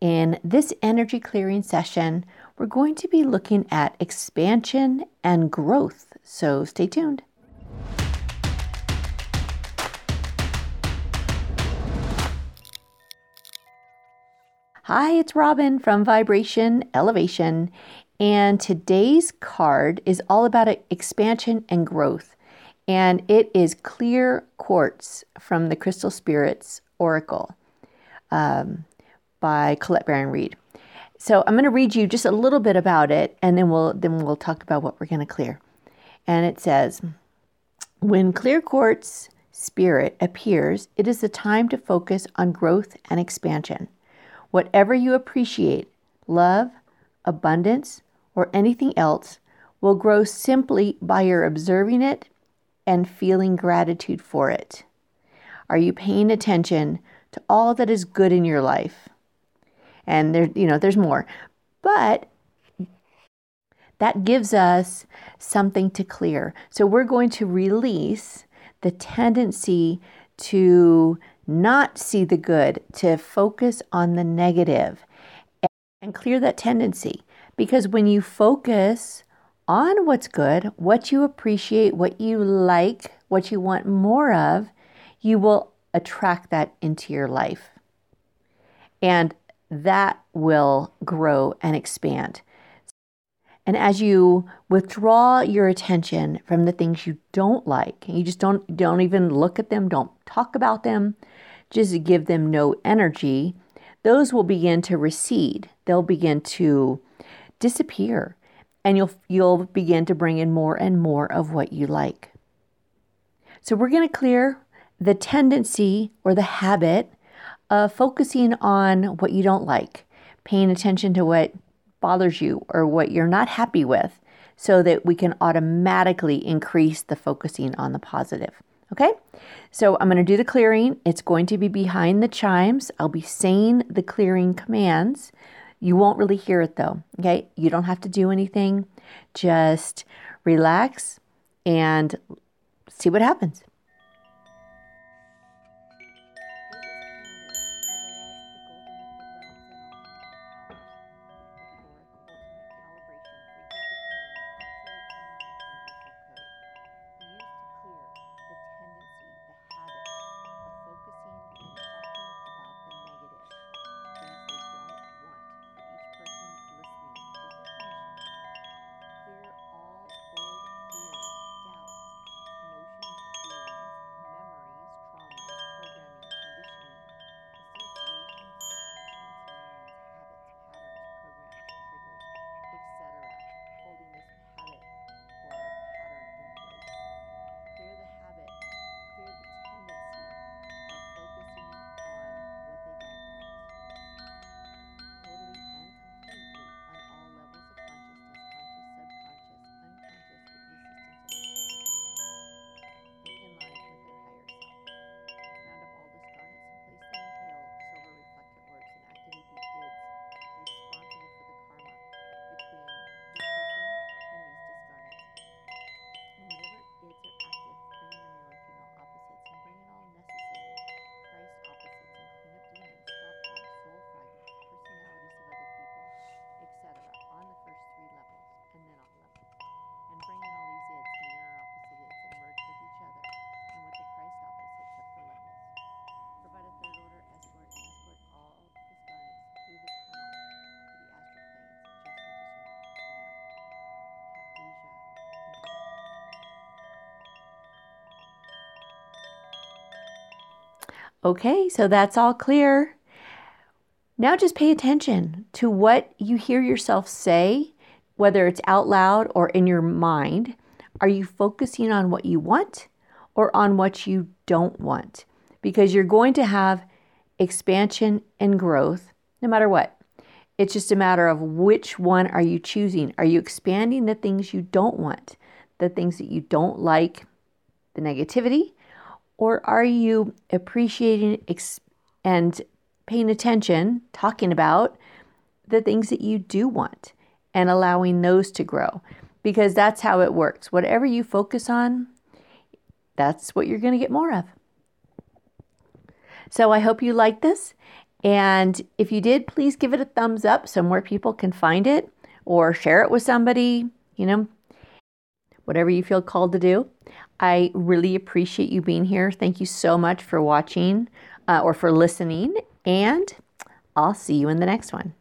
In this energy clearing session, we're going to be looking at expansion and growth, so stay tuned. Hi, it's Robin from Vibration Elevation, and today's card is all about expansion and growth, and it is clear quartz from the Crystal Spirits Oracle um, by Colette Baron Reid. So I'm going to read you just a little bit about it, and then we'll then we'll talk about what we're going to clear. And it says, when clear quartz spirit appears, it is the time to focus on growth and expansion. Whatever you appreciate, love, abundance, or anything else, will grow simply by your observing it and feeling gratitude for it. Are you paying attention to all that is good in your life? And there, you know, there's more. But that gives us something to clear. So we're going to release the tendency to not see the good, to focus on the negative and clear that tendency. Because when you focus on what's good, what you appreciate, what you like, what you want more of, you will attract that into your life. And that will grow and expand. And as you withdraw your attention from the things you don't like, you just don't don't even look at them, don't talk about them, just give them no energy, those will begin to recede. They'll begin to disappear and you'll you'll begin to bring in more and more of what you like. So we're going to clear the tendency or the habit of focusing on what you don't like, paying attention to what bothers you or what you're not happy with so that we can automatically increase the focusing on the positive. Okay, so I'm going to do the clearing. It's going to be behind the chimes. I'll be saying the clearing commands. You won't really hear it though. Okay, you don't have to do anything. Just relax and see what happens. Okay, so that's all clear. Now just pay attention to what you hear yourself say, whether it's out loud or in your mind. Are you focusing on what you want or on what you don't want? Because you're going to have expansion and growth no matter what. It's just a matter of which one are you choosing? Are you expanding the things you don't want, the things that you don't like, the negativity, or are you appreciating and paying attention, talking about the things that you do want and allowing those to grow? Because that's how it works. Whatever you focus on, that's what you're going to get more of. So I hope you like this. And if you did, please give it a thumbs up so more people can find it or share it with somebody, you know, whatever you feel called to do. I really appreciate you being here. Thank you so much for watching uh, or for listening, and I'll see you in the next one.